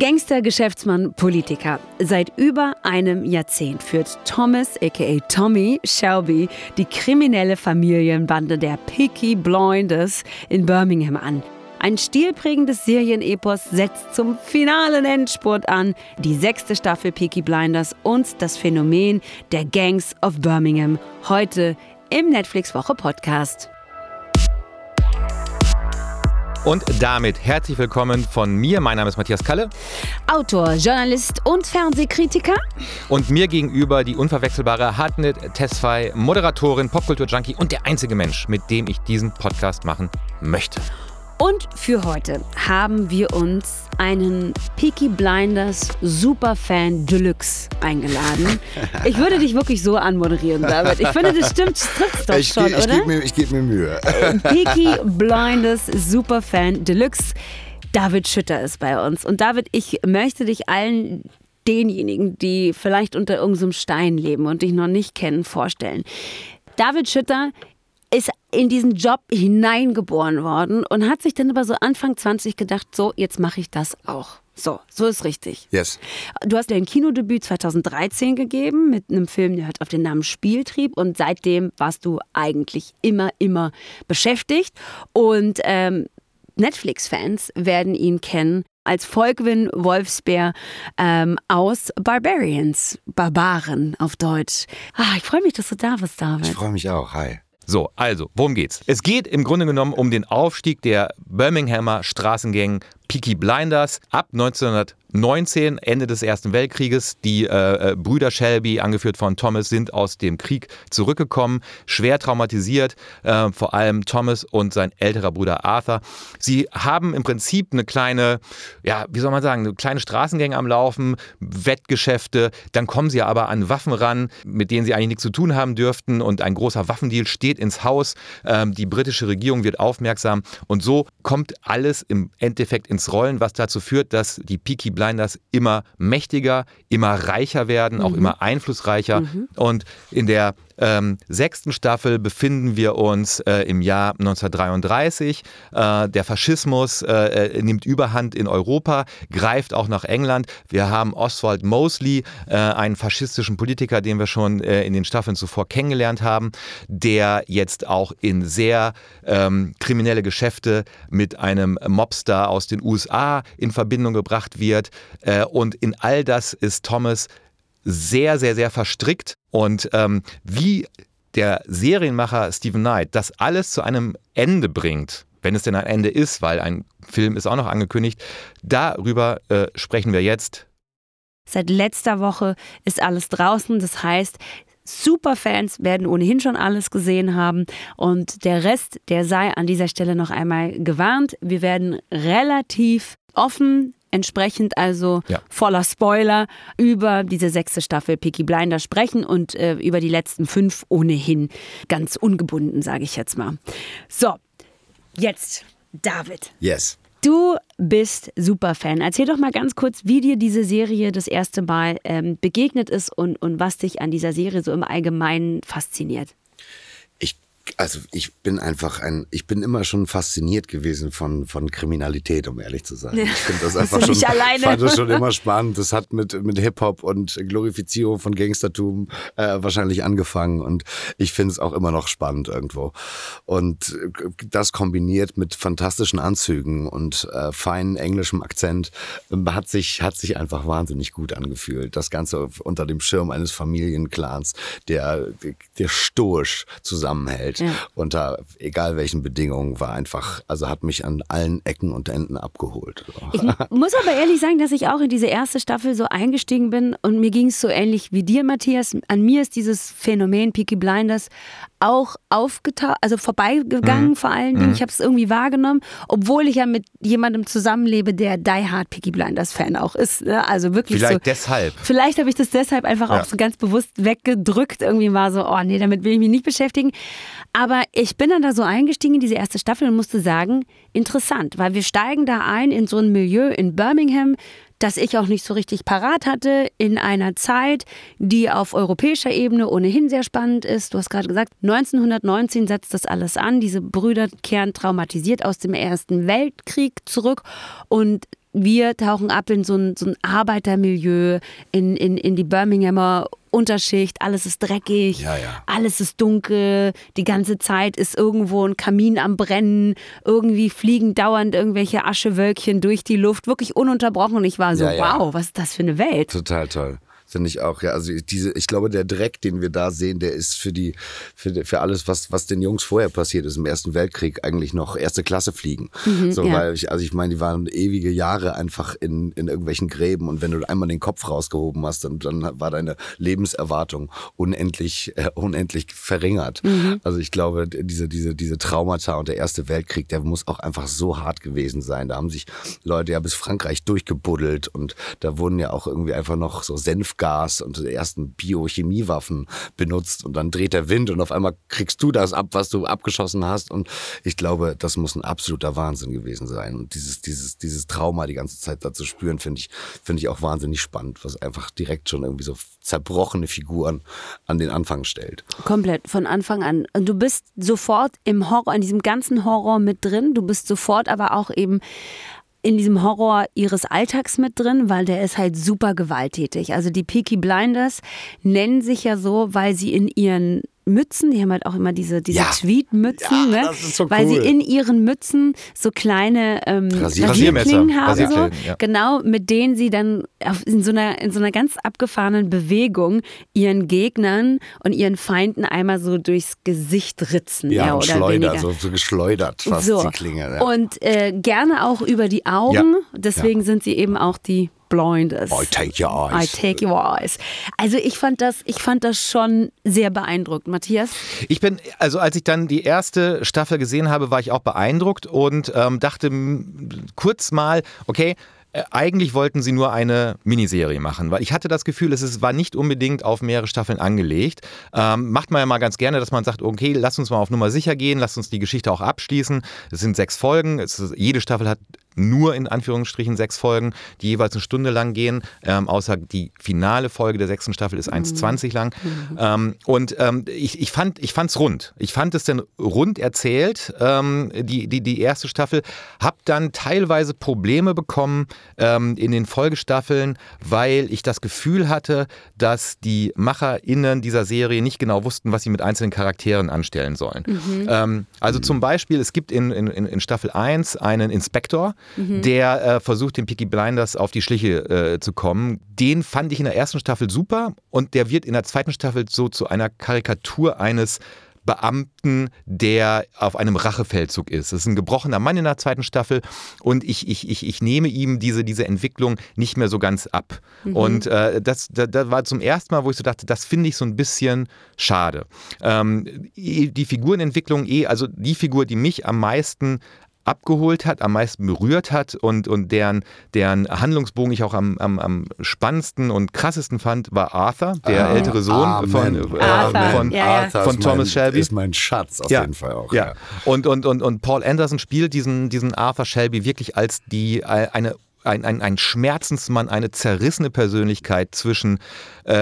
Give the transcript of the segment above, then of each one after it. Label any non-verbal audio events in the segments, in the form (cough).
Gangster, Geschäftsmann, Politiker. Seit über einem Jahrzehnt führt Thomas, aka Tommy Shelby, die kriminelle Familienbande der Peaky Blinders in Birmingham an. Ein stilprägendes Serienepos setzt zum finalen Endspurt an. Die sechste Staffel Peaky Blinders und das Phänomen der Gangs of Birmingham. Heute im Netflix Woche Podcast. Und damit herzlich willkommen von mir. Mein Name ist Matthias Kalle. Autor, Journalist und Fernsehkritiker. Und mir gegenüber die unverwechselbare Hartnett Tesfai, Moderatorin, Popkultur-Junkie und der einzige Mensch, mit dem ich diesen Podcast machen möchte. Und für heute haben wir uns einen Peaky Blinders Superfan Deluxe eingeladen. Ich würde dich wirklich so anmoderieren, David. Ich finde, das stimmt, trifft doch ich, schon, ich, oder? Geb mir, ich gebe mir Mühe. Peaky Blinders Superfan Deluxe. David Schütter ist bei uns. Und David, ich möchte dich allen denjenigen, die vielleicht unter irgendeinem Stein leben und dich noch nicht kennen, vorstellen. David Schütter ist in diesen Job hineingeboren worden und hat sich dann aber so Anfang 20 gedacht, so, jetzt mache ich das auch. So, so ist richtig. Yes. Du hast dein Kinodebüt 2013 gegeben mit einem Film, der hört auf den Namen Spieltrieb und seitdem warst du eigentlich immer, immer beschäftigt und ähm, Netflix-Fans werden ihn kennen als Volkwin Wolfsbär ähm, aus Barbarians, Barbaren auf Deutsch. Ah, ich freue mich, dass du da bist, David. Ich freue mich auch. Hi. So, also, worum geht's? Es geht im Grunde genommen um den Aufstieg der Birminghamer Straßengang Peaky Blinders ab 1919, Ende des Ersten Weltkrieges. Die äh, Brüder Shelby, angeführt von Thomas, sind aus dem Krieg zurückgekommen, schwer traumatisiert, äh, vor allem Thomas und sein älterer Bruder Arthur. Sie haben im Prinzip eine kleine, ja, wie soll man sagen, eine kleine Straßengänge am Laufen, Wettgeschäfte. Dann kommen sie aber an Waffen ran, mit denen sie eigentlich nichts zu tun haben dürften. Und ein großer Waffendeal steht ins Haus. Ähm, die britische Regierung wird aufmerksam. Und so kommt alles im Endeffekt ins Rollen, was dazu führt, dass die Peaky Blinders immer mächtiger, immer reicher werden, auch immer einflussreicher. Und in der ähm, sechsten Staffel befinden wir uns äh, im Jahr 1933. Äh, der Faschismus äh, äh, nimmt Überhand in Europa, greift auch nach England. Wir haben Oswald Mosley, äh, einen faschistischen Politiker, den wir schon äh, in den Staffeln zuvor kennengelernt haben, der jetzt auch in sehr ähm, kriminelle Geschäfte mit einem Mobster aus den USA in Verbindung gebracht wird. Und in all das ist Thomas sehr, sehr, sehr verstrickt. Und ähm, wie der Serienmacher Stephen Knight das alles zu einem Ende bringt, wenn es denn ein Ende ist, weil ein Film ist auch noch angekündigt, darüber äh, sprechen wir jetzt. Seit letzter Woche ist alles draußen. Das heißt, Superfans werden ohnehin schon alles gesehen haben und der Rest, der sei an dieser Stelle noch einmal gewarnt. Wir werden relativ offen entsprechend also Ja. voller Spoiler über diese sechste Staffel Peaky Blinder sprechen und äh, über die letzten fünf ohnehin ganz ungebunden, sage ich jetzt mal. So, jetzt David. Yes. Du bist Superfan. Erzähl doch mal ganz kurz, wie dir diese Serie das erste Mal ähm, begegnet ist und, und was dich an dieser Serie so im Allgemeinen fasziniert. Also ich bin einfach ein, ich bin immer schon fasziniert gewesen von, von Kriminalität, um ehrlich zu sein. Ich finde das einfach schon, alleine? fand das schon immer spannend. Das hat mit, mit Hip-Hop und Glorifizierung von Gangstertum äh, wahrscheinlich angefangen und ich finde es auch immer noch spannend irgendwo. Und äh, das kombiniert mit fantastischen Anzügen und äh, feinen englischem Akzent ähm, hat sich, hat sich einfach wahnsinnig gut angefühlt. Das Ganze unter dem Schirm eines Familienclans, der, der stoisch zusammenhält Ja. unter egal welchen Bedingungen war einfach, also hat mich an allen Ecken und Enden abgeholt. Ich muss aber ehrlich sagen, dass ich auch in diese erste Staffel so eingestiegen bin und mir ging es so ähnlich wie dir, Matthias. An mir ist dieses Phänomen Peaky Blinders auch aufgetaucht, also vorbeigegangen vor allen Dingen. Ich habe es irgendwie wahrgenommen, obwohl ich ja mit jemandem zusammenlebe, der Die Hard Peaky Blinders Fan auch ist. Ne? Also wirklich Vielleicht so. deshalb. Vielleicht habe ich das deshalb einfach Ja. auch so ganz bewusst weggedrückt. Irgendwie war so, oh nee, damit will ich mich nicht beschäftigen. Aber ich bin dann da so eingestiegen in diese erste Staffel und musste sagen, interessant, weil wir steigen da ein in so ein Milieu in Birmingham, das ich auch nicht so richtig parat hatte, in einer Zeit, die auf europäischer Ebene ohnehin sehr spannend ist. Du hast gerade gesagt, 1919 setzt das alles an. Diese Brüder kehren traumatisiert aus dem Ersten Weltkrieg zurück und wir tauchen ab in so ein, so ein Arbeitermilieu, in, in, in die Birminghamer Unterschicht, alles ist dreckig, Ja, ja. alles ist dunkel, die ganze Zeit ist irgendwo ein Kamin am Brennen, irgendwie fliegen dauernd irgendwelche Aschewölkchen durch die Luft, wirklich ununterbrochen. Und ich war so, Ja, wow, was ist das für eine Welt? Total toll. Finde ich auch, ja. Also diese, ich glaube, der Dreck, den wir da sehen, der ist für die, für, für alles, was, was den Jungs vorher passiert ist im Ersten Weltkrieg, eigentlich noch erste Klasse fliegen. so, ja. weil ich, also ich meine, die waren ewige Jahre einfach in, in irgendwelchen Gräben und wenn du einmal den Kopf rausgehoben hast, dann, dann war deine Lebenserwartung unendlich, äh, unendlich verringert. Also ich glaube, diese, diese, diese Traumata und der Erste Weltkrieg, der muss auch einfach so hart gewesen sein. Da haben sich Leute ja bis Frankreich durchgebuddelt und da wurden ja auch irgendwie einfach noch so Senfgas und die ersten Biochemiewaffen benutzt und dann dreht der Wind und auf einmal kriegst du das ab, was du abgeschossen hast und ich glaube, das muss ein absoluter Wahnsinn gewesen sein und dieses, dieses, dieses Trauma die ganze Zeit da zu spüren, finde ich, finde ich auch wahnsinnig spannend, was einfach direkt schon irgendwie so zerbrochene Figuren an den Anfang stellt. Komplett, von Anfang an. Und du bist sofort im Horror, in diesem ganzen Horror mit drin. Du bist sofort aber auch eben in diesem Horror ihres Alltags mit drin, weil der ist halt super gewalttätig. Also die Peaky Blinders nennen sich ja so, weil sie in ihren Mützen, die haben halt auch immer diese, diese Ja. Tweed-Mützen, Ja, ne? so weil cool. sie in ihren Mützen so kleine ähm, Rasier- Rasierklingen haben, so, ja. genau, mit denen sie dann auf, in, so einer, in so einer ganz abgefahrenen Bewegung ihren Gegnern und ihren Feinden einmal so durchs Gesicht ritzen, Ja, oder schleudert, weniger. so, so geschleudert fast so. die Klinge. Und äh, gerne auch über die Augen, deswegen sind sie eben auch die Blinders. I take your eyes. I take your eyes. Also ich fand das, ich fand das schon sehr beeindruckend, Matthias. Ich bin, also als ich dann die erste Staffel gesehen habe, war ich auch beeindruckt und ähm, dachte kurz mal, okay, äh, eigentlich wollten sie nur eine Miniserie machen, weil ich hatte das Gefühl, es ist, war nicht unbedingt auf mehrere Staffeln angelegt. Ähm, macht man ja mal ganz gerne, dass man sagt, okay, lass uns mal auf Nummer sicher gehen, lass uns die Geschichte auch abschließen. Es sind sechs Folgen, es ist, jede Staffel hat nur in Anführungsstrichen sechs Folgen, die jeweils eine Stunde lang gehen, ähm, außer die finale Folge der sechsten Staffel ist 1,20 lang. Ähm, und ähm, ich, ich fand ich fand's rund. Ich fand es dann rund erzählt, ähm, die, die, die erste Staffel. Hab dann teilweise Probleme bekommen ähm, in den Folgestaffeln, weil ich das Gefühl hatte, dass die MacherInnen dieser Serie nicht genau wussten, was sie mit einzelnen Charakteren anstellen sollen. Ähm, also zum Beispiel, es gibt in, in, in Staffel 1 einen Inspektor, der äh, versucht, den Peaky Blinders auf die Schliche äh, zu kommen. Den fand ich in der ersten Staffel super und der wird in der zweiten Staffel so zu einer Karikatur eines Beamten, der auf einem Rachefeldzug ist. Das ist ein gebrochener Mann in der zweiten Staffel und ich, ich, ich, ich nehme ihm diese, diese Entwicklung nicht mehr so ganz ab. Und äh, das, das, das war zum ersten Mal, wo ich so dachte, das finde ich so ein bisschen schade. Ähm, die Figurenentwicklung eh, also die Figur, die mich am meisten abgeholt hat, am meisten berührt hat und, und deren, deren Handlungsbogen ich auch am, am, am spannendsten und krassesten fand, war Arthur, der Ah, ältere Sohn Amen. von, äh, Arthur, von, ja, ja. Arthur von Thomas mein, Shelby. Ist mein Schatz auf Ja. jeden Fall auch. Ja. Und, und, und, und Paul Anderson spielt diesen, diesen Arthur Shelby wirklich als die, äh, eine ein, ein, ein Schmerzensmann, eine zerrissene Persönlichkeit zwischen äh,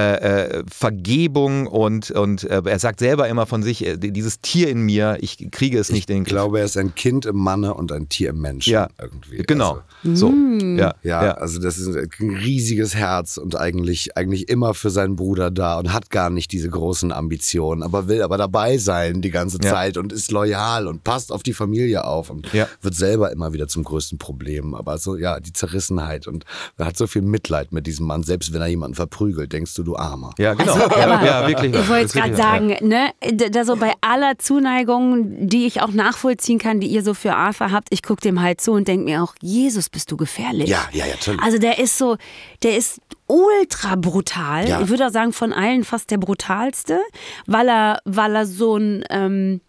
äh, Vergebung und, und äh, er sagt selber immer von sich, äh, dieses Tier in mir, ich kriege es nicht in den Ich Griff. glaube, er ist ein Kind im Manne und ein Tier im Menschen. Ja, irgendwie. genau. Also, So, ja, ja, ja. also das ist ein riesiges Herz und eigentlich, eigentlich immer für seinen Bruder da und hat gar nicht diese großen Ambitionen, aber will aber dabei sein die ganze Ja. Zeit und ist loyal und passt auf die Familie auf und Ja. wird selber immer wieder zum größten Problem. Aber so, ja, die Zerrissenheit und er hat so viel Mitleid mit diesem Mann, selbst wenn er jemanden verprügelt, denkst du, du Armer. Ja, genau. Also, ja, ja, wirklich. Ich wollte gerade sagen, ne, da so bei aller Zuneigung, die ich auch nachvollziehen kann, die ihr so für Arthur habt, ich gucke dem halt zu und denke mir auch, Jesus, bist du gefährlich. Ja, ja, ja, natürlich. Also der ist so, der ist ultra brutal. Ja. Ich würde auch sagen, von allen fast der brutalste, weil er, weil er so ein, ähm,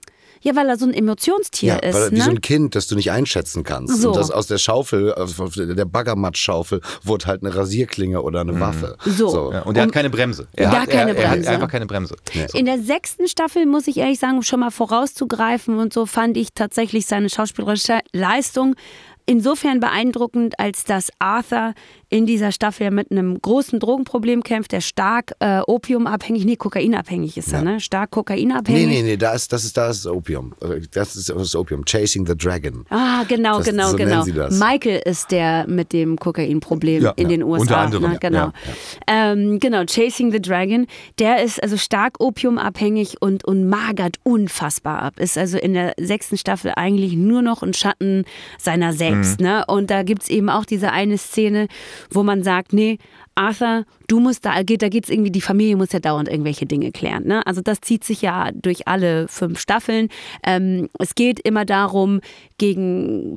ja, weil er so ein Emotionstier Ja, ist. weil, wie ne? so ein Kind, das du nicht einschätzen kannst. So. Und das aus der Schaufel, aus der Baggermattschaufel, wurde halt eine Rasierklinge oder eine Waffe. So. Ja, und er hat keine Bremse. Er Gar hat, keine er, er Bremse. hat einfach keine Bremse. In der sechsten Staffel, muss ich ehrlich sagen, um schon mal vorauszugreifen und so, fand ich tatsächlich seine schauspielerische Leistung insofern beeindruckend, als dass Arthur in dieser Staffel mit einem großen Drogenproblem kämpft, der stark äh, opiumabhängig, nee, kokainabhängig ist er, ne? Stark kokainabhängig. Nee, nee, nee, da ist, das ist, das Opium. Das ist das Opium. Chasing the Dragon. Ah, genau, Das- genau, so nennen genau. sie das. Michael ist der mit dem Kokainproblem Ja, in ja, den USA. unter anderem, ne? Genau. ja, Ähm, genau, Chasing the Dragon. Der ist also stark opiumabhängig und, und magert unfassbar ab. Ist also in der sechsten Staffel eigentlich nur noch ein Schatten seiner selbst. Ne? Und da gibt es eben auch diese eine Szene, wo man sagt, nee, Arthur, du musst da, geht, da geht's irgendwie, die Familie muss ja dauernd irgendwelche Dinge klären. Ne? Also das zieht sich ja durch alle fünf Staffeln. Ähm, es geht immer darum, gegen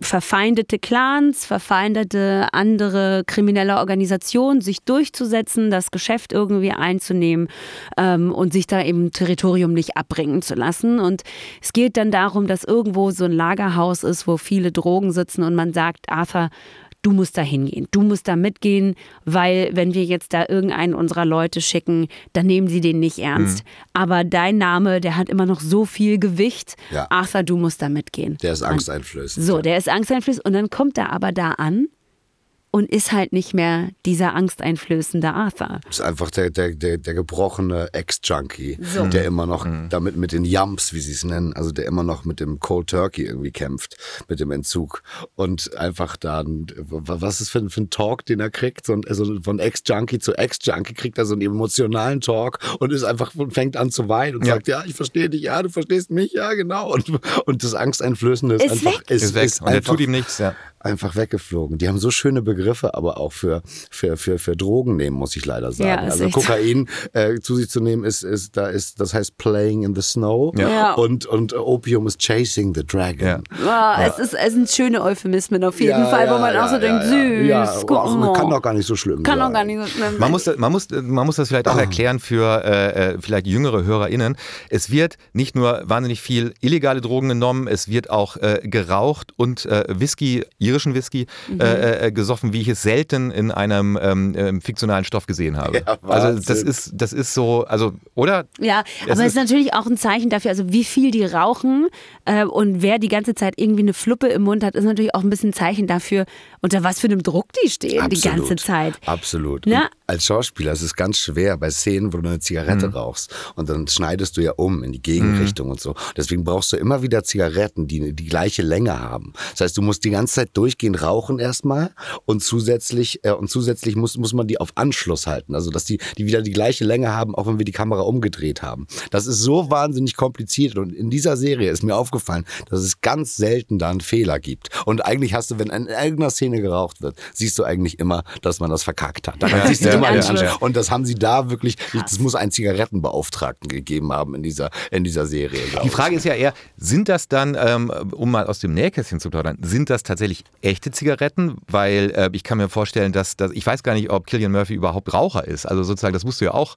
verfeindete Clans, verfeindete andere kriminelle Organisationen sich durchzusetzen, das Geschäft irgendwie einzunehmen ähm, und sich da eben Territorium nicht abbringen zu lassen. Und es geht dann darum, dass irgendwo so ein Lagerhaus ist, wo viele Drogen sitzen und man sagt, Arthur, du musst da hingehen, du musst da mitgehen, weil wenn wir jetzt da irgendeinen unserer Leute schicken, dann nehmen sie den nicht ernst. Aber dein Name, der hat immer noch so viel Gewicht. Ja. Arthur, du musst da mitgehen. Der ist angsteinflößend. So, der ist angsteinflößend und dann kommt er aber da an und ist halt nicht mehr dieser angsteinflößende Arthur. ist einfach der, der, der, der gebrochene Ex-Junkie, So. der immer noch damit mit den Yumps, wie sie es nennen, also der immer noch mit dem Cold Turkey irgendwie kämpft, mit dem Entzug. Und einfach dann, was ist für, ein- für ein Talk, den er kriegt? So ein, also von Ex-Junkie zu Ex-Junkie kriegt er so einen emotionalen Talk und ist einfach fängt an zu weinen und Ja. sagt, ja, ich verstehe dich, ja, du verstehst mich, ja, genau. Und, und das Angsteinflößende ist, Ist einfach, weg. ist, Ist weg. ist und er einfach, tut ihm nichts, ja. Einfach weggeflogen. Die haben so schöne Begriffe, aber auch für, für, für, für Drogen nehmen, muss ich leider sagen. Ja, also echt Kokain äh, zu sich zu nehmen, ist, ist, da ist, das heißt playing in the snow. Ja. Ja. Und, und Opium ist chasing the dragon. Ja. Ah, es, ist, es sind schöne Euphemismen auf jeden Ja, Fall, wo ja, man auch so ja, denkt, ja, süß, Ja, guck mal. kann doch gar nicht so schlimm Kann sein. doch gar nicht so schlimm Man muss, man, muss, man muss das vielleicht auch erklären für äh, äh, vielleicht jüngere HörerInnen. Es wird nicht nur wahnsinnig viel illegale Drogen genommen, es wird auch äh, geraucht und äh, Whisky, irischen Whisky, äh, äh, gesoffen, wie ich es selten in einem ähm, ähm, fiktionalen Stoff gesehen habe. Ja, also das ist, das ist so, also, oder? Ja, aber es ist- ist natürlich auch ein Zeichen dafür, also wie viel die rauchen äh, und wer die ganze Zeit irgendwie eine Fluppe im Mund hat, ist natürlich auch ein bisschen ein Zeichen dafür, unter was für einem Druck die stehen die Absolut. ganze Zeit. Absolut. Ja. Als Schauspieler ist es ganz schwer bei Szenen, wo du eine Zigarette Mhm. rauchst und dann schneidest du ja um in die Gegenrichtung und so. Deswegen brauchst du immer wieder Zigaretten, die die gleiche Länge haben. Das heißt, du musst die ganze Zeit durchgehend rauchen erstmal und zusätzlich äh, und zusätzlich muss muss man die auf Anschluss halten, also dass die die wieder die gleiche Länge haben, auch wenn wir die Kamera umgedreht haben. Das ist so wahnsinnig kompliziert und in dieser Serie ist mir aufgefallen, dass es ganz selten da einen Fehler gibt. Und eigentlich hast du, wenn in irgendeiner Szene geraucht wird, siehst du eigentlich immer, dass man das verkackt hat. Daran Ja, siehst du ja, immer ja, den. Anschluss. Und das haben sie da wirklich, das muss einen Zigarettenbeauftragten gegeben haben in dieser, in dieser Serie. Die ich. Frage ist ja eher, sind das dann, ähm, um mal aus dem Nähkästchen zu plaudern, sind das tatsächlich echte Zigaretten? Weil äh, ich kann mir vorstellen, dass, dass ich weiß gar nicht, ob Killian Murphy überhaupt Raucher ist. Also sozusagen, das musst du ja auch,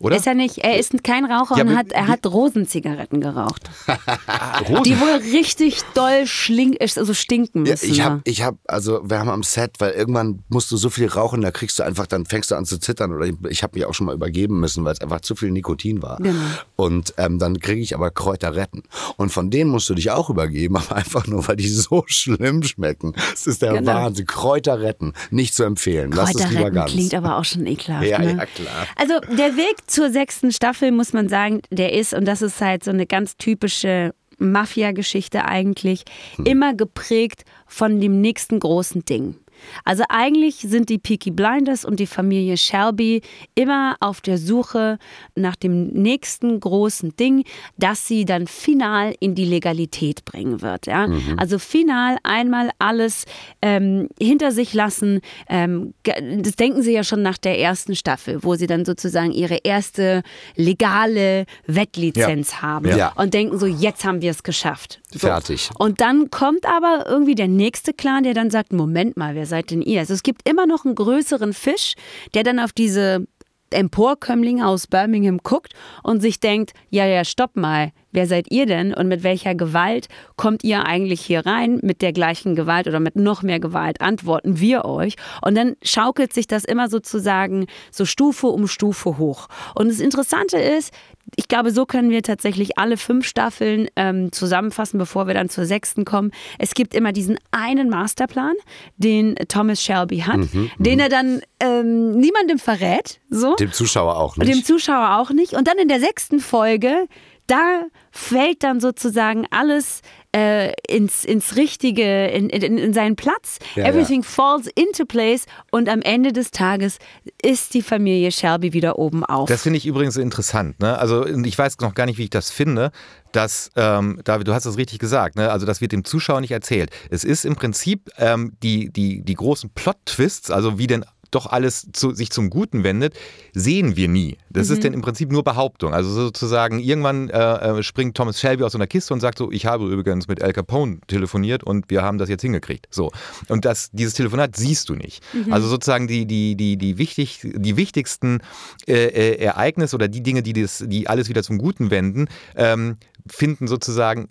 oder? Ist er nicht, er ist kein Raucher Ja, und hat, er hat Rosenzigaretten geraucht. (laughs) Rosen. Die wohl richtig doll schlink, also stinken Ja, müssen. ich ne? habe, ich hab, also wir haben am Set, weil irgendwann musst du so viel rauchen, da kriegst du einfach, dann fängst du an zu zittern oder ich, ich habe mich auch schon mal übergeben müssen, weil es einfach zu viel Nikotin war. Genau. Und ähm, dann kriege ich aber Kräuterretten und von denen musst du dich auch übergeben, (laughs) aber einfach nur, weil die so schlimm schmecken. Das ist der Genau. Wahnsinn. Kräuterretten, nicht zu empfehlen. Lass es lieber ganz. klingt aber auch schon ekelhaft. Ja, ne? ja, klar. Also der Weg zur sechsten Staffel, muss man sagen, der ist, und das ist halt so eine ganz typische Mafia-Geschichte eigentlich, Hm. immer geprägt von dem nächsten großen Ding. Also eigentlich sind die Peaky Blinders und die Familie Shelby immer auf der Suche nach dem nächsten großen Ding, das sie dann final in die Legalität bringen wird. Ja? Also final einmal alles ähm, hinter sich lassen. Ähm, das denken sie ja schon nach der ersten Staffel, wo sie dann sozusagen ihre erste legale Wettlizenz haben Ja. und denken so, jetzt haben wir es geschafft. So. Fertig. Und dann kommt aber irgendwie der nächste Clan, der dann sagt, Moment mal, wer seid denn ihr? Also es gibt immer noch einen größeren Fisch, der dann auf diese Emporkömmlinge aus Birmingham guckt und sich denkt, ja, ja, stopp mal, wer seid ihr denn und mit welcher Gewalt kommt ihr eigentlich hier rein? Mit der gleichen Gewalt oder mit noch mehr Gewalt antworten wir euch. Und dann schaukelt sich das immer sozusagen so Stufe um Stufe hoch. Und das Interessante ist, ich glaube, so können wir tatsächlich alle fünf Staffeln ähm, zusammenfassen, bevor wir dann zur sechsten kommen. Es gibt immer diesen einen Masterplan, den Thomas Shelby hat, mhm, den mhm. er dann ähm, niemandem verrät. So. Dem Zuschauer auch nicht. Dem Zuschauer auch nicht. Und dann in der sechsten Folge da fällt dann sozusagen alles äh, ins, ins Richtige, in, in, in seinen Platz. Ja, Everything ja. falls into place und am Ende des Tages ist die Familie Shelby wieder oben auf. Das finde ich übrigens interessant. Ne? Also ich weiß noch gar nicht, wie ich das finde, dass, ähm, David, du hast es richtig gesagt, ne? also das wird dem Zuschauer nicht erzählt. Es ist im Prinzip ähm, die, die, die großen Plot-Twists, also wie denn doch alles zu, sich zum Guten wendet, sehen wir nie. Das mhm. ist denn im Prinzip nur Behauptung. Also sozusagen, irgendwann äh, äh, springt Thomas Shelby aus so einer Kiste und sagt so, ich habe übrigens mit Al Capone telefoniert und wir haben das jetzt hingekriegt. So. Und das, dieses Telefonat siehst du nicht. Mhm. Also sozusagen die, die, die, die, wichtig, die wichtigsten äh, äh, Ereignisse oder die Dinge, die, das, die alles wieder zum Guten wenden, ähm, finden sozusagen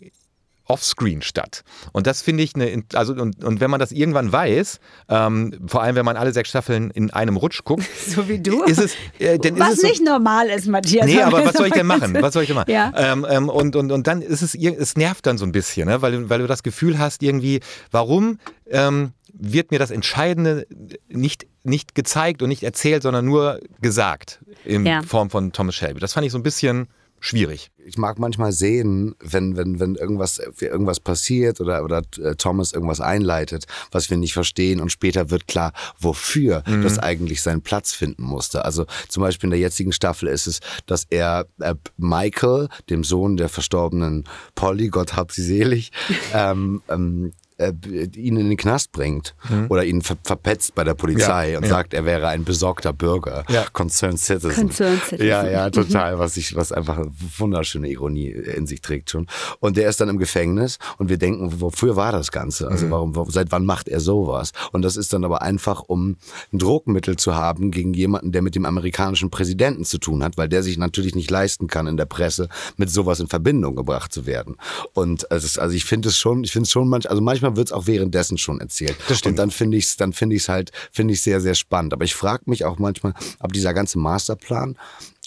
offscreen statt. Und das finde ich eine, also und, und wenn man das irgendwann weiß, ähm, vor allem wenn man alle sechs Staffeln in einem Rutsch guckt, (laughs) so wie du, ist es, äh, dann was ist es nicht so, normal ist, Matthias. Nee, aber was soll ich denn machen? Was soll ich denn machen? (laughs) Ja. Ähm, ähm, und, und, und dann ist es, es nervt dann so ein bisschen, ne? weil, weil du das Gefühl hast, irgendwie, warum ähm, wird mir das Entscheidende nicht, nicht gezeigt und nicht erzählt, sondern nur gesagt in ja. Form von Thomas Shelby. Das fand ich so ein bisschen schwierig. Ich mag manchmal sehen, wenn, wenn, wenn irgendwas, irgendwas passiert oder, oder äh, Thomas irgendwas einleitet, was wir nicht verstehen und später wird klar, wofür mhm. das eigentlich seinen Platz finden musste. Also zum Beispiel in der jetzigen Staffel ist es, dass er äh, Michael, dem Sohn der verstorbenen Polly, Gott hab sie selig, (laughs) ähm, ähm, äh, ihn in den Knast bringt mhm. oder ihn ver verpetzt bei der Polizei ja, und ja. sagt, er wäre ein besorgter Bürger, ja. Concerned Citizen. Concerned Citizen. Ja, ja, total, was ich, was einfach eine wunderschöne Ironie in sich trägt schon. Und der ist dann im Gefängnis und wir denken, wofür war das Ganze? Also mhm. warum, seit wann macht er sowas? Und das ist dann aber einfach, um ein Druckmittel zu haben gegen jemanden, der mit dem amerikanischen Präsidenten zu tun hat, weil der sich natürlich nicht leisten kann, in der Presse mit sowas in Verbindung gebracht zu werden. Und also, also ich finde es schon, ich finde es schon manchmal, also manchmal manchmal wird es auch währenddessen schon erzählt. Das stimmt. Und dann finde ich es, dann finde ich es halt, finde ich sehr, sehr spannend. Aber ich frage mich auch manchmal, ob dieser ganze Masterplan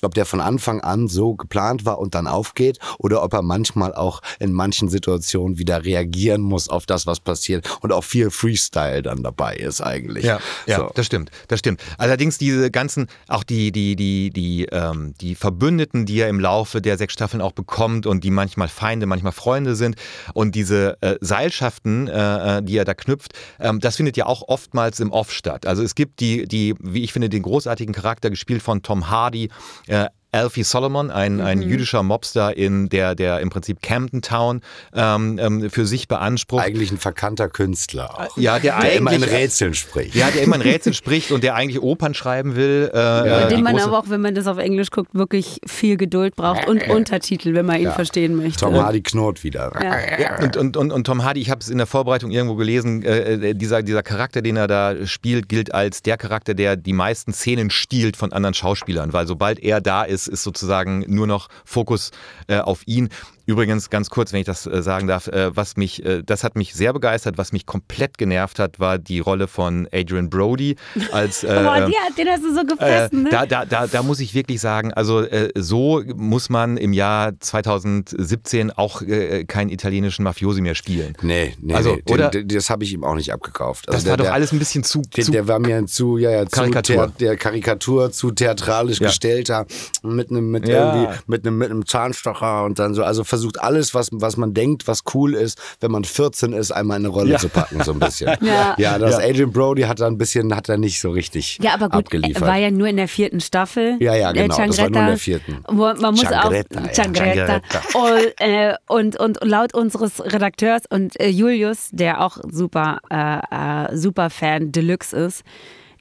ob der von Anfang an so geplant war und dann aufgeht oder ob er manchmal auch in manchen Situationen wieder reagieren muss auf das, was passiert und auch viel Freestyle dann dabei ist eigentlich. Ja, ja so. das stimmt, das stimmt. Allerdings diese ganzen, auch die, die, die, die, ähm, die Verbündeten, die er im Laufe der sechs Staffeln auch bekommt und die manchmal Feinde, manchmal Freunde sind und diese äh, Seilschaften, äh, äh die er da knüpft, ähm, das findet ja auch oftmals im Off statt. Also es gibt die, die, wie ich finde, den großartigen Charakter gespielt von Tom Hardy, Yeah. Alfie Solomon, ein, ein mhm. jüdischer Mobster in der, der im Prinzip Camden Town ähm, ähm, für sich beansprucht. Eigentlich ein verkannter Künstler auch. Ja, der, der immer in Rätseln spricht. Ja, der immer in Rätseln (laughs) spricht und der eigentlich Opern schreiben will. Äh, ja. Dem man aber auch, wenn man das auf Englisch guckt, wirklich viel Geduld braucht und Untertitel, wenn man ihn ja. verstehen möchte. Tom Hardy knurrt wieder. Ja. Und, und, und, und Tom Hardy, ich habe es in der Vorbereitung irgendwo gelesen, äh, äh, dieser, dieser Charakter, den er da spielt, gilt als der Charakter, der die meisten Szenen stiehlt von anderen Schauspielern, weil sobald er da ist, ist sozusagen nur noch Fokus äh, auf ihn. Übrigens, ganz kurz, wenn ich das äh, sagen darf, äh, was mich, äh, das hat mich sehr begeistert, was mich komplett genervt hat, war die Rolle von Adrian Brody als. (laughs) Äh, Boah, die, den hast du so gefressen, äh, ne? Da, da, da, da muss ich wirklich sagen, also äh, so muss man im Jahr 2017 auch keinen italienischen Mafiosi mehr spielen. Nee, nee, also, nee, oder? Den, das habe ich ihm auch nicht abgekauft. Also das der, war doch der, alles ein bisschen zu. Der, zu der war mir zu, ja, ja, Karikatur. Zu der Karikatur zu theatralisch ja. gestellter, mit einem mit ja. irgendwie, mit einem, mit einem Zahnstocher und dann so, also versucht alles, was, was man denkt, was cool ist, wenn man 14 ist, einmal in eine Rolle ja. zu packen, so ein bisschen. (laughs) ja. ja, das ja. Adrian Brody hat da ein bisschen, hat er nicht so richtig Ja, aber gut, abgeliefert. war ja nur in der vierten Staffel. Ja, ja, genau, das war nur in der vierten. Wo, man muss Changretta, auch, Changretta. Und, äh, und, und, laut unseres Redakteurs und äh, Julius, der auch super, äh, äh super Fan Deluxe ist,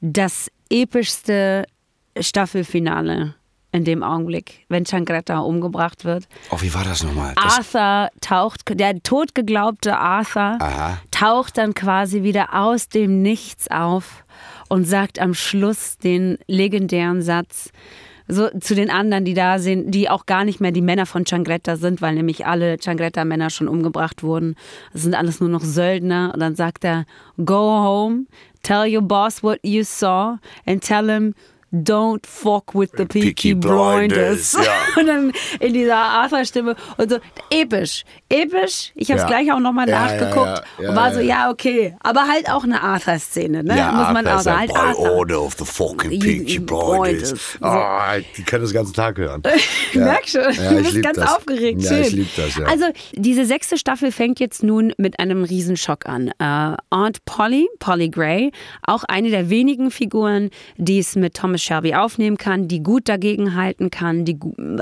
das epischste Staffelfinale in dem Augenblick, wenn Changretta umgebracht wird. Oh, wie war das nochmal? Arthur taucht, der totgeglaubte Arthur Aha. taucht dann quasi wieder aus dem Nichts auf und sagt am Schluss den legendären Satz, so zu den anderen, die da sind, die auch gar nicht mehr die Männer von Changretta sind, weil nämlich alle Changretta-Männer schon umgebracht wurden. Das sind alles nur noch Söldner. Und dann sagt er, go home, tell your boss what you saw and tell him Don't fuck with the Peaky, Peaky Blinders. Blinders ja. (laughs) Und dann in dieser Arthur-Stimme und so, episch, episch. Ich habe es ja. gleich auch nochmal ja, nachgeguckt und war so, ja, okay. Aber halt auch eine Arthur-Szene, ne? Ja, Muss man auch sagen. Halt Arthur. Order of the fucking Peaky Blinders. So. Oh, die können das ganze Tag hören. (laughs) ich merke schon, du bist ganz das. aufgeregt. Ja, ich liebe das, ja. Also, diese sechste Staffel fängt jetzt nun mit einem Riesenschock an. Uh, Aunt Polly, Polly Gray, auch eine der wenigen Figuren, die es mit Thomas Shelby aufnehmen kann, die gut dagegen halten kann, die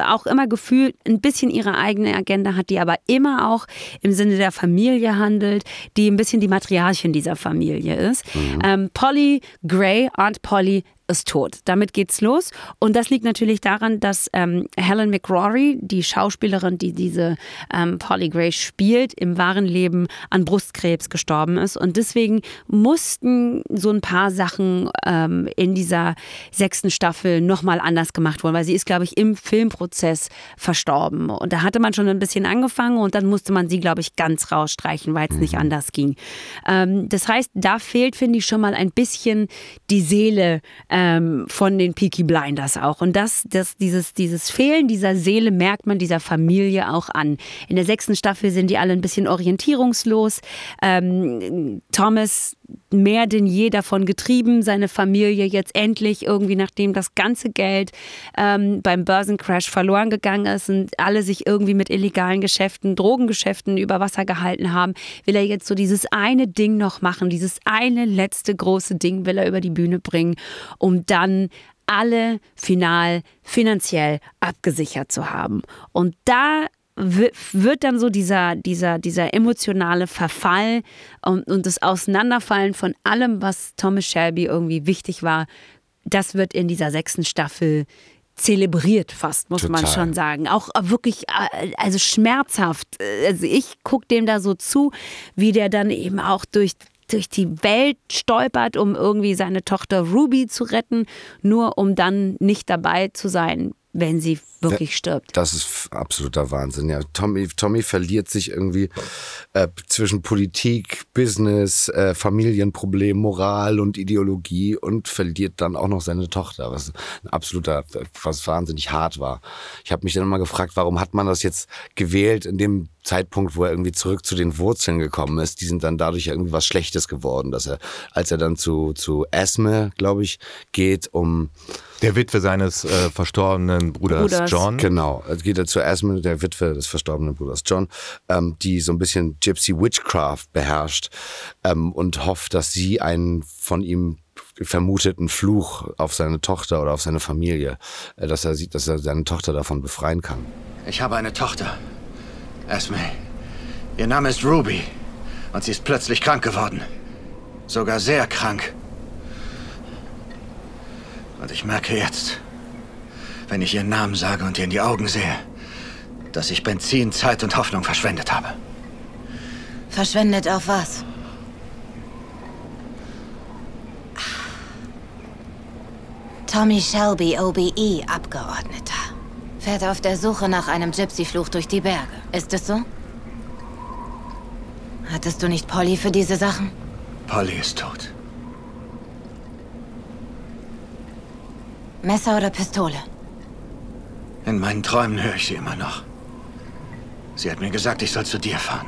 auch immer gefühlt ein bisschen ihre eigene Agenda hat, die aber immer auch im Sinne der Familie handelt, die ein bisschen die Matriarchin dieser Familie ist. Mhm. Ähm, Polly Gray, Aunt Polly, ist tot. Damit geht's los. Und das liegt natürlich daran, dass ähm, Helen McRory, die Schauspielerin, die diese ähm, Polly Gray spielt, im wahren Leben an Brustkrebs gestorben ist. Und deswegen mussten so ein paar Sachen ähm, in dieser sechsten Staffel nochmal anders gemacht worden, weil sie ist, glaube ich, im Filmprozess verstorben. Und da hatte man schon ein bisschen angefangen und dann musste man sie, glaube ich, ganz rausstreichen, weil es nicht mhm. anders ging. Ähm, das heißt, da fehlt, finde ich, schon mal ein bisschen die Seele. Äh, ähm, von den Peaky Blinders auch. Und das, das, dieses, dieses Fehlen dieser Seele merkt man dieser Familie auch an. In der sechsten Staffel sind die alle ein bisschen orientierungslos. Ähm, Thomas mehr denn je davon getrieben, seine Familie jetzt endlich irgendwie, nachdem das ganze Geld ähm, beim Börsencrash verloren gegangen ist und alle sich irgendwie mit illegalen Geschäften, Drogengeschäften über Wasser gehalten haben, will er jetzt so dieses eine Ding noch machen, dieses eine letzte große Ding will er über die Bühne bringen, um dann alle final finanziell abgesichert zu haben. Und da wird dann so dieser, dieser, dieser emotionale Verfall und, und das Auseinanderfallen von allem, was Thomas Shelby irgendwie wichtig war, das wird in dieser sechsten Staffel zelebriert fast, muss Total. man schon sagen. Auch wirklich, äh, also schmerzhaft. Also ich gucke dem da so zu, wie der dann eben auch durch durch die Welt stolpert, um irgendwie seine Tochter Ruby zu retten, nur um dann nicht dabei zu sein wenn sie wirklich stirbt. Das ist absoluter Wahnsinn. Ja, Tommy, Tommy verliert sich irgendwie äh, zwischen Politik, Business, äh, Familienproblem, Moral und Ideologie und verliert dann auch noch seine Tochter, was ein absoluter, was wahnsinnig hart war. Ich habe mich dann immer gefragt, warum hat man das jetzt gewählt in dem Zeitpunkt, wo er irgendwie zurück zu den Wurzeln gekommen ist, die sind dann dadurch irgendwie was Schlechtes geworden, dass er, als er dann zu, zu Esme, glaube ich, geht, um der Witwe seines äh, verstorbenen Bruders, Bruders, John. Genau, es geht er zu Esme, der Witwe des verstorbenen Bruders John, ähm, die so ein bisschen Gypsy Witchcraft beherrscht ähm, und hofft, dass sie einen von ihm vermuteten Fluch auf seine Tochter oder auf seine Familie, äh, dass er sieht, dass er seine Tochter davon befreien kann. Ich habe eine Tochter. Esme. Ihr Name ist Ruby. Und sie ist plötzlich krank geworden. Sogar sehr krank. Und ich merke jetzt, wenn ich ihren Namen sage und ihr in die Augen sehe, dass ich Benzin, Zeit und Hoffnung verschwendet habe. Verschwendet auf was? Tommy Shelby, OBE, Abgeordneter. Fährt auf der Suche nach einem Gypsy-Fluch durch die Berge. Ist es so? Hattest du nicht Polly für diese Sachen? Polly ist tot. Messer oder Pistole? In meinen Träumen höre ich sie immer noch. Sie hat mir gesagt, ich soll zu dir fahren.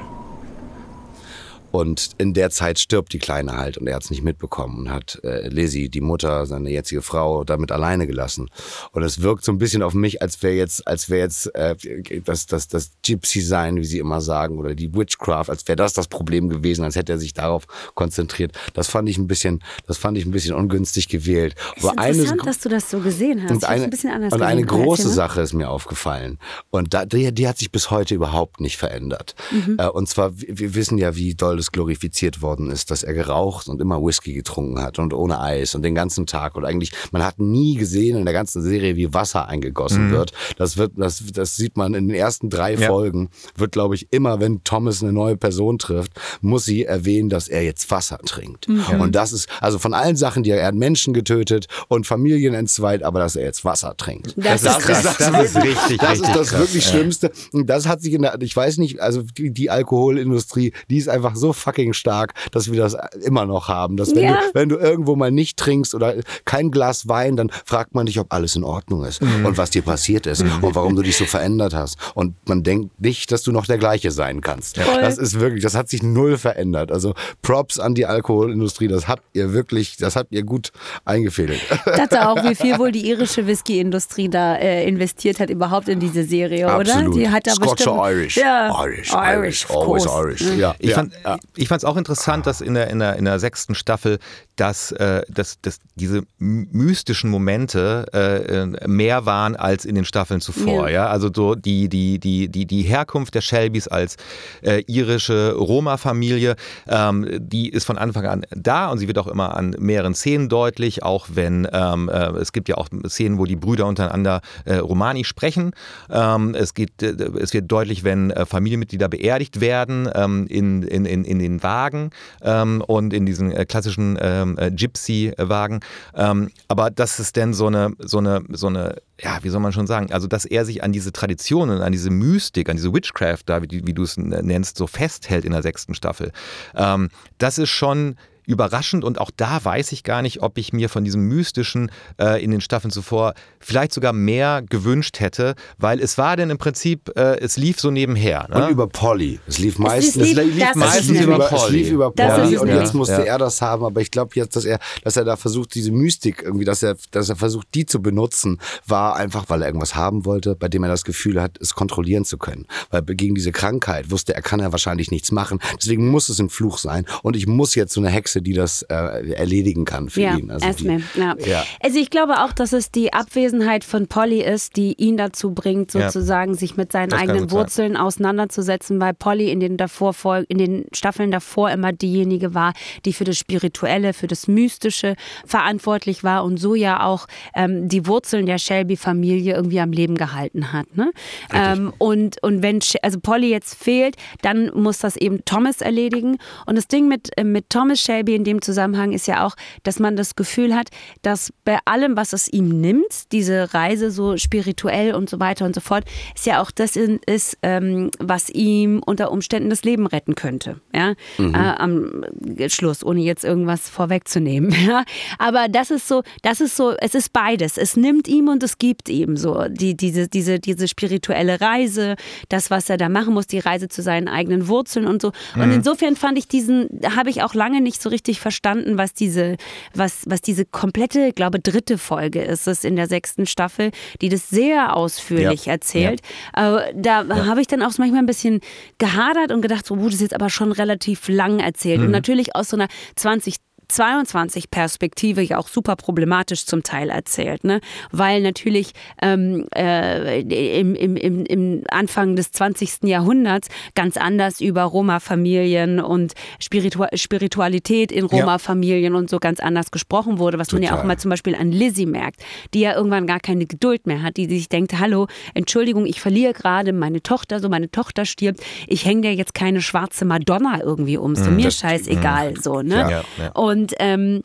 Und in der Zeit stirbt die Kleine halt und er hat es nicht mitbekommen und hat äh, Lizzie, die Mutter, seine jetzige Frau, damit alleine gelassen. Und es wirkt so ein bisschen auf mich, als wäre jetzt, als wäre jetzt äh, das, das, das Gypsy-Sein, wie sie immer sagen, oder die Witchcraft, als wäre das das Problem gewesen, als hätte er sich darauf konzentriert. Das fand ich ein bisschen, das fand ich ein bisschen ungünstig gewählt. Ist Aber interessant, eine, dass du das so gesehen hast. Und eine, ein und eine große ne? Sache ist mir aufgefallen. Und da, die, die hat sich bis heute überhaupt nicht verändert. Mhm. Äh, und zwar, wir wissen ja, wie doll alles glorifiziert worden ist, dass er geraucht und immer Whisky getrunken hat und ohne Eis und den ganzen Tag. Und eigentlich, man hat nie gesehen in der ganzen Serie, wie Wasser eingegossen mhm. wird. Das wird, das, das sieht man in den ersten drei ja. Folgen, wird, glaube ich, immer, wenn Thomas eine neue Person trifft, muss sie erwähnen, dass er jetzt Wasser trinkt. Mhm. Und das ist, also von allen Sachen, die er, er hat Menschen getötet und Familien entzweit, aber dass er jetzt Wasser trinkt. Das, das ist krass. Das, das, ist richtig, das richtig ist das krass, wirklich ja. Schlimmste. Und das hat sich in der, ich weiß nicht, also die, die, Alkoholindustrie, die ist einfach so fucking stark, dass wir das immer noch haben. Dass wenn, ja. du, wenn du irgendwo mal nicht trinkst oder kein Glas Wein, dann fragt man dich, ob alles in Ordnung ist mhm. und was dir passiert ist mhm. und warum du dich so verändert hast. Und man denkt nicht, dass du noch der gleiche sein kannst. Ja. Das ist wirklich, das hat sich null verändert. Also Props an die Alkoholindustrie, das habt ihr wirklich, das habt ihr gut eingefädelt. Ich dachte auch, wie viel wohl die (laughs) irische Whisky-Industrie da äh, investiert hat überhaupt in diese Serie, Absolut. oder? Die hat da Scotch bestimmt, Irish. Ja. Irish. Irish. Always Irish. Ja. Ich, fand, ja. Ich fand es auch interessant, dass in der, in der, in der sechsten Staffel, dass, äh, dass, dass diese mystischen Momente äh, mehr waren als in den Staffeln zuvor. Ja. ja. Also so die, die, die, die, die Herkunft der Shelbys als äh, irische Roma-Familie, ähm, die ist von Anfang an da und sie wird auch immer an mehreren Szenen deutlich, auch wenn ähm, äh, es gibt ja auch Szenen, wo die Brüder untereinander äh, Romani sprechen. Ähm, es, geht, äh, es wird deutlich, wenn äh, Familienmitglieder beerdigt werden ähm, in, in, in, in den Wagen ähm, und in diesen äh, klassischen ähm, äh, Gypsy-Wagen. Ähm, aber das ist denn so eine, so eine, so eine ja, wie soll man schon sagen, also dass er sich an diese Traditionen, an diese Mystik, an diese Witchcraft, da, wie, wie du es nennst, so festhält in der sechsten Staffel, ähm, das ist schon überraschend und auch da weiß ich gar nicht, ob ich mir von diesem Mystischen äh, in den Staffeln zuvor vielleicht sogar mehr gewünscht hätte, weil es war denn im Prinzip, äh, es lief so nebenher. Ne? Und über Polly. Es lief meistens, es lief, es lief meistens über Polly. Es lief über Polly und jetzt musste ja. er das haben, aber ich glaube jetzt, dass er, dass er da versucht, diese Mystik irgendwie, dass er, dass er versucht, die zu benutzen, war einfach, weil er irgendwas haben wollte, bei dem er das Gefühl hat, es kontrollieren zu können. Weil gegen diese Krankheit wusste er, kann er wahrscheinlich nichts machen. Deswegen muss es ein Fluch sein und ich muss jetzt so eine Hexe die das äh, erledigen kann für ja, ihn. Also, Esme, die, ja. ja. also ich glaube auch, dass es die Abwesenheit von Polly ist, die ihn dazu bringt, sozusagen ja. sich mit seinen das eigenen Wurzeln sein. auseinanderzusetzen, weil Polly in den, davor, in den Staffeln davor immer diejenige war, die für das Spirituelle, für das Mystische verantwortlich war und so ja auch ähm, die Wurzeln der Shelby-Familie irgendwie am Leben gehalten hat. Ne? Ähm, und, und wenn also Polly jetzt fehlt, dann muss das eben Thomas erledigen. Und das Ding mit, äh, mit Thomas Shelby Baby in dem Zusammenhang ist ja auch, dass man das Gefühl hat, dass bei allem, was es ihm nimmt, diese Reise so spirituell und so weiter und so fort, ist ja auch das ist, ähm, was ihm unter Umständen das Leben retten könnte. Ja? Mhm. Äh, am Schluss, ohne jetzt irgendwas vorwegzunehmen. (laughs) Ja? Aber das ist so, das ist so, es ist beides. Es nimmt ihm und es gibt ihm so die, diese, diese, diese spirituelle Reise, das, was er da machen muss, die Reise zu seinen eigenen Wurzeln und so. Und mhm. insofern fand ich diesen, habe ich auch lange nicht so richtig verstanden, was diese, was, was diese komplette, glaube dritte Folge ist es in der sechsten Staffel, die das sehr ausführlich ja. erzählt. Ja. Äh, da ja. habe ich dann auch manchmal ein bisschen gehadert und gedacht, so, oh, das ist jetzt aber schon relativ lang erzählt. Mhm. Und natürlich aus so einer 20 22 Perspektive ja auch super problematisch zum Teil erzählt, ne? weil natürlich ähm, äh, im, im, im, im Anfang des 20. Jahrhunderts ganz anders über Roma-Familien und Spiritu Spiritualität in Roma-Familien ja. und so ganz anders gesprochen wurde, was Total. man ja auch mal zum Beispiel an Lizzie merkt, die ja irgendwann gar keine Geduld mehr hat, die sich denkt, hallo, Entschuldigung, ich verliere gerade meine Tochter, so meine Tochter stirbt, ich hänge dir jetzt keine schwarze Madonna irgendwie um, so mhm, mir scheißegal, mhm. so, ne? Ja, ja. Und und ähm,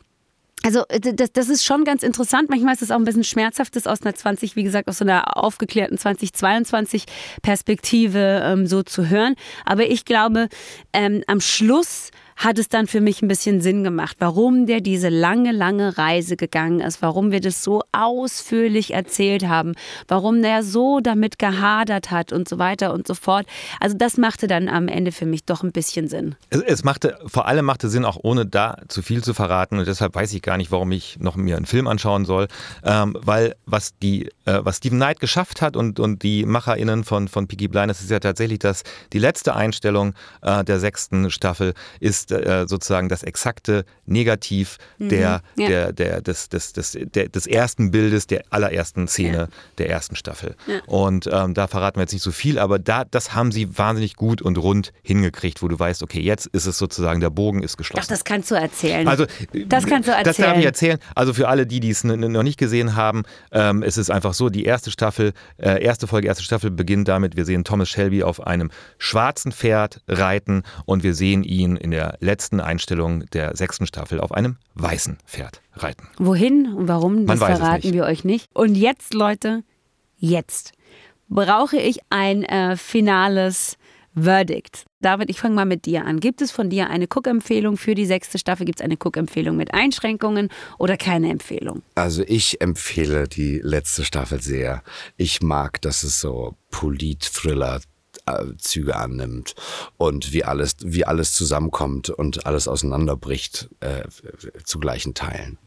also das, das ist schon ganz interessant. Manchmal ist es auch ein bisschen schmerzhaft, das aus einer 20, wie gesagt, aus so einer aufgeklärten 2022 Perspektive ähm, so zu hören. Aber ich glaube, ähm, am Schluss hat es dann für mich ein bisschen Sinn gemacht, warum der diese lange, lange Reise gegangen ist, warum wir das so ausführlich erzählt haben, warum der so damit gehadert hat und so weiter und so fort. Also das machte dann am Ende für mich doch ein bisschen Sinn. Es, es machte, vor allem machte Sinn, auch ohne da zu viel zu verraten und deshalb weiß ich gar nicht, warum ich noch mir einen Film anschauen soll, ähm, weil was die, äh, was Steven Knight geschafft hat und, und die MacherInnen von, von Peaky Blinders ist ja tatsächlich, dass die letzte Einstellung äh, der sechsten Staffel ist ist äh, sozusagen das exakte Negativ Mhm. der, Ja. der, der, des, des, des, der, des ersten Bildes der allerersten Szene Ja. der ersten Staffel. Ja. Und ähm, da verraten wir jetzt nicht so viel, aber da, das haben sie wahnsinnig gut und rund hingekriegt, wo du weißt, okay, jetzt ist es sozusagen, der Bogen ist geschlossen. Ach, das kannst du erzählen. Also, Das kannst du Das darf erzählen. ich erzählen. Also für alle, die n- noch nicht gesehen haben, ähm, es ist einfach so, die erste Staffel, äh, erste Folge, erste Staffel beginnt damit, wir sehen Thomas Shelby auf einem schwarzen Pferd reiten und wir sehen ihn in der letzten Einstellung der sechsten Staffel auf einem weißen Pferd reiten. Wohin und warum, das Man es verraten wir euch nicht. Und jetzt, Leute, jetzt brauche ich ein äh, finales Verdict. David, ich fange mal mit dir an. Gibt es von dir eine Cook-Empfehlung für die sechste Staffel? Gibt es eine Cook-Empfehlung mit Einschränkungen oder keine Empfehlung? Also ich empfehle die letzte Staffel sehr. Ich mag, dass es so Polit-Thriller Züge annimmt und wie alles, wie alles zusammenkommt und alles auseinanderbricht äh, zu gleichen Teilen.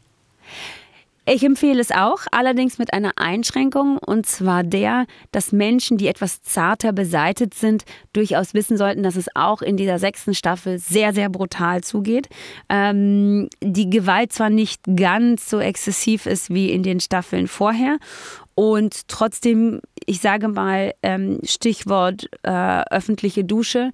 Ich empfehle es auch, allerdings mit einer Einschränkung, und zwar der, dass Menschen, die etwas zarter beseitet sind, durchaus wissen sollten, dass es auch in dieser sechsten Staffel sehr, sehr brutal zugeht. Ähm, die Gewalt zwar nicht ganz so exzessiv ist wie in den Staffeln vorher. Und trotzdem, ich sage mal, ähm, Stichwort äh, öffentliche Dusche,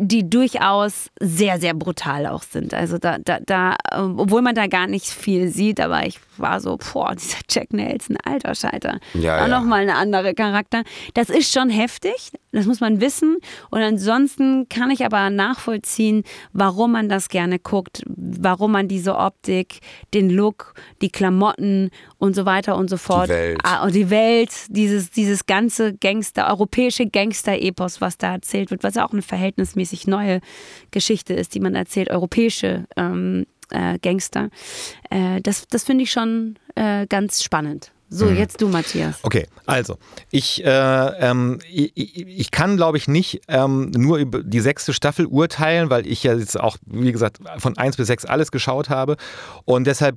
die durchaus sehr, sehr brutal auch sind. Also da, da, da, äh, obwohl man da gar nicht viel sieht, aber ich war so, boah, (laughs) dieser Jack Nelson, alter Scheiter. Ja, Auch ja. nochmal eine andere Charakter. Das ist schon heftig, das muss man wissen. Und ansonsten kann ich aber nachvollziehen, warum man das gerne guckt, warum man diese Optik, den Look, die Klamotten und so weiter und so fort. Welt. Ah, und die Welt, dieses, dieses ganze Gangster, europäische Gangster-Epos, was da erzählt wird, was ja auch eine verhältnismäßig neue Geschichte ist, die man erzählt, europäische ähm, äh, Gangster. Äh, das das finde ich schon äh, ganz spannend. So, Mhm. jetzt du, Matthias. Okay, also ich, äh, ähm, ich, ich kann, glaube ich, nicht ähm, nur über die sechste Staffel urteilen, weil ich ja jetzt auch, wie gesagt, von eins bis sechs alles geschaut habe und deshalb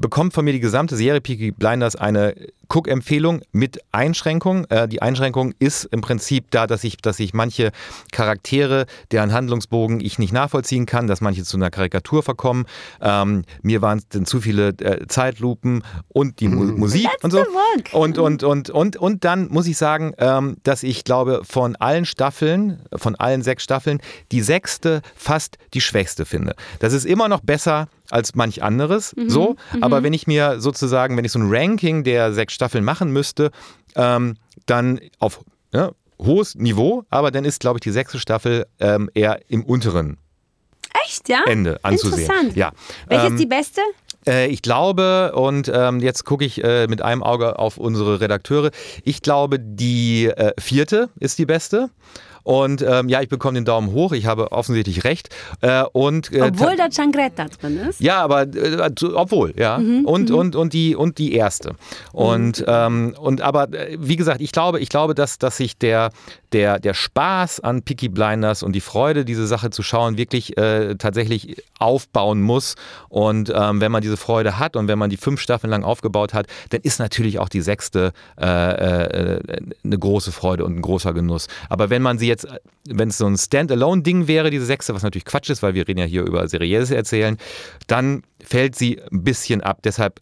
bekommt von mir die gesamte Serie Peaky Blinders eine Cook-Empfehlung mit Einschränkung. Äh, die Einschränkung ist im Prinzip da, dass ich, dass ich manche Charaktere, deren Handlungsbogen ich nicht nachvollziehen kann, dass manche zu einer Karikatur verkommen. Ähm, mir waren es dann zu viele äh, Zeitlupen und die Mu Musik und so. work. Und, und, und, und, und dann muss ich sagen, ähm, dass ich glaube, von allen Staffeln, von allen sechs Staffeln, die sechste fast die schwächste finde. Das ist immer noch besser als manch anderes, so. Aber wenn ich mir sozusagen, wenn ich so ein Ranking der sechs Staffeln machen müsste, ähm, dann auf ne, hohes Niveau, aber dann ist, glaube ich, die sechste Staffel ähm, eher im unteren Echt, ja? Ende anzusehen. Interessant. Ja. Welche Ähm, ist die beste? Äh, ich glaube, und ähm, jetzt gucke ich äh, mit einem Auge auf unsere Redakteure, ich glaube, die äh, vierte ist die beste. Und ähm, ja, ich bekomme den Daumen hoch, ich habe offensichtlich recht. Äh, und, äh, Obwohl da Changretta drin ist. ja, aber äh, obwohl, ja. und, und, und, die, und die erste. Und, ähm, und aber äh, wie gesagt, ich glaube, ich glaube, dass, dass sich der, der, der Spaß an Peaky Blinders und die Freude, diese Sache zu schauen, wirklich äh, tatsächlich aufbauen muss. Und ähm, wenn man diese Freude hat und wenn man die fünf Staffeln lang aufgebaut hat, dann ist natürlich auch die sechste äh, äh, eine große Freude und ein großer Genuss. Aber wenn man sie jetzt, wenn es so ein Standalone-Ding wäre, diese sechste, was natürlich Quatsch ist, weil wir reden ja hier über serielles Erzählen, dann fällt sie ein bisschen ab. Deshalb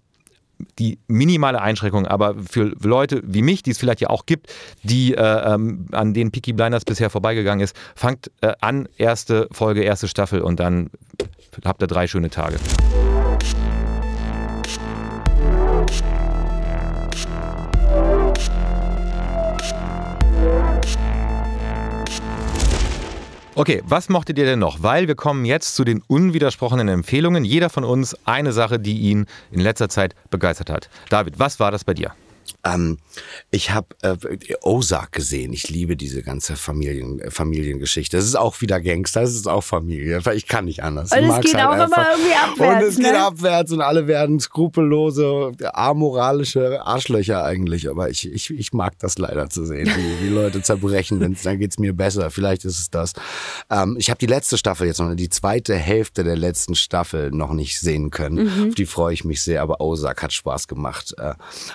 die minimale Einschränkung, aber für Leute wie mich, die es vielleicht ja auch gibt, die äh, ähm, an denen Peaky Blinders bisher vorbeigegangen ist, fangt äh, an, erste Folge, erste Staffel und dann habt ihr drei schöne Tage. Okay, was mochtet ihr denn noch? Weil wir kommen jetzt zu den unwidersprochenen Empfehlungen. Jeder von uns eine Sache, die ihn in letzter Zeit begeistert hat. David, was war das bei dir? Ähm, ich habe äh, Ozark gesehen. Ich liebe diese ganze Familien, äh, Familiengeschichte. Es ist auch wieder Gangster, es ist auch Familie. Ich kann nicht anders. Und es geht auch immer irgendwie abwärts, Und es geht ne? abwärts und alle werden skrupellose, amoralische Arschlöcher eigentlich. Aber ich, ich, ich mag das leider zu sehen, wie, wie Leute zerbrechen. Wenn's, dann geht's mir besser. Vielleicht ist es das. Ähm, ich habe die letzte Staffel jetzt noch, die zweite Hälfte der letzten Staffel noch nicht sehen können. Mhm. Auf die freue ich mich sehr. Aber Ozark hat Spaß gemacht. Äh,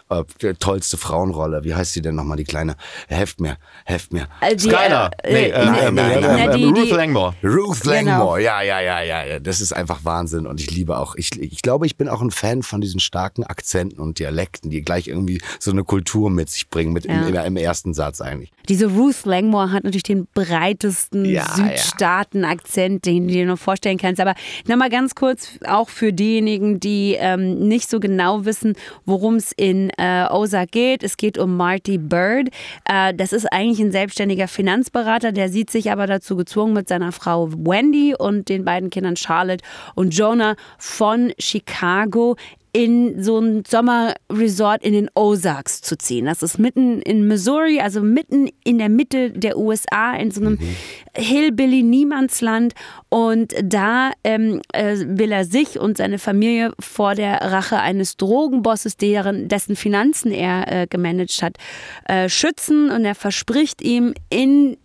äh, tollste Frauenrolle. Wie heißt sie denn nochmal, die kleine? Heft mir, heft mir. Die, Skylar. äh, Nee, äh, nein, nein, nein. Die- die- Ruth Langmore. Ruth Genau. Langmore, ja, ja, ja, ja, ja. Das ist einfach Wahnsinn und ich liebe auch, ich, ich glaube, ich bin auch ein Fan von diesen starken Akzenten und Dialekten, die gleich irgendwie so eine Kultur mit sich bringen, mit Ja. im, im ersten Satz eigentlich. Diese Ruth Langmore hat natürlich den breitesten Ja, Südstaaten-Akzent, den du dir nur vorstellen kannst. Aber nochmal ganz kurz, auch für diejenigen, die ähm, nicht so genau wissen, worum es in äh, Ozark geht. Es geht um Marty Bird. Äh, das ist eigentlich ein selbstständiger Finanzberater, der sieht sich aber dazu gezwungen, mit seiner Frau Wendy und den beiden Kindern Charlotte und Jonah von Chicago in so ein Sommerresort in den Ozarks zu ziehen. Das ist mitten in Missouri, also mitten in der Mitte der USA, in so einem Hillbilly-Niemandsland. Und da ähm, äh, will er sich und seine Familie vor der Rache eines Drogenbosses, deren, dessen Finanzen er äh, gemanagt hat, äh, schützen. Und er verspricht ihm in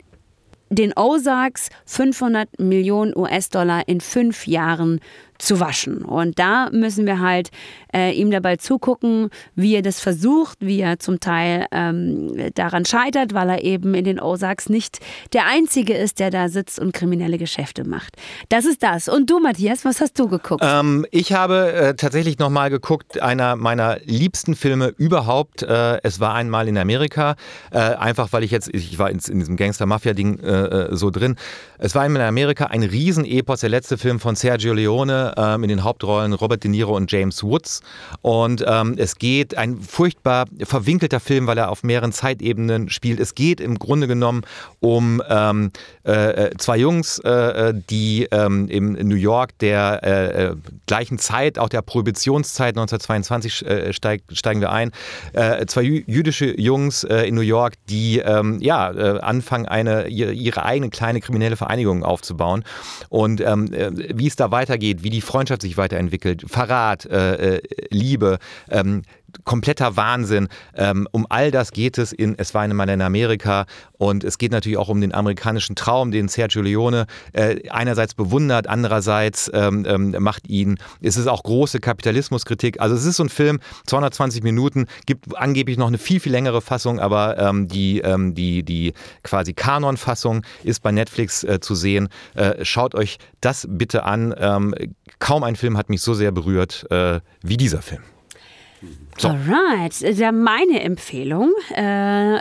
den Ozarks 500 Millionen US-Dollar in fünf Jahren zu waschen. Und da müssen wir halt äh, ihm dabei zugucken, wie er das versucht, wie er zum Teil ähm, daran scheitert, weil er eben in den Ozarks nicht der Einzige ist, der da sitzt und kriminelle Geschäfte macht. Das ist das. Und du, Matthias, was hast du geguckt? Ähm, ich habe äh, tatsächlich nochmal geguckt, einer meiner liebsten Filme überhaupt. Äh, es war einmal in Amerika, äh, einfach weil ich jetzt, ich war in, in diesem Gangster-Mafia-Ding äh, äh, so drin. Es war einmal in Amerika ein Riesenepos, der letzte Film von Sergio Leone ähm, in den Hauptrollen Robert De Niro und James Woods. Und ähm, es geht, ein furchtbar verwinkelter Film, weil er auf mehreren Zeitebenen spielt. Es geht im Grunde genommen um ähm, äh, äh, zwei Jungs, äh, die ähm, im New York der äh, äh, gleichen Zeit, auch der Prohibitionszeit 1922 äh, steig, steigen wir ein, äh, zwei jü jüdische Jungs äh, in New York, die ähm, ja äh, anfangen, eine ihre, eigene kleine kriminelle Vereinigung aufzubauen und ähm, äh, wie es da weitergeht, wie die Freundschaft sich weiterentwickelt, Verrat, äh, äh, Liebe, ähm, kompletter Wahnsinn. Ähm, um all das geht es in Es war eine Mal in Amerika und es geht natürlich auch um den amerikanischen Traum, den Sergio Leone äh, einerseits bewundert, andererseits ähm, ähm, macht ihn, es ist auch große Kapitalismuskritik. Also es ist so ein Film, 220 Minuten, gibt angeblich noch eine viel, viel längere Fassung, aber ähm, die, ähm, die, die quasi Kanon-Fassung ist bei Netflix äh, zu sehen. Äh, schaut euch das bitte an. Kaum ein Film hat mich so sehr berührt äh, wie dieser Film. So. Alright, ja, meine Empfehlung äh,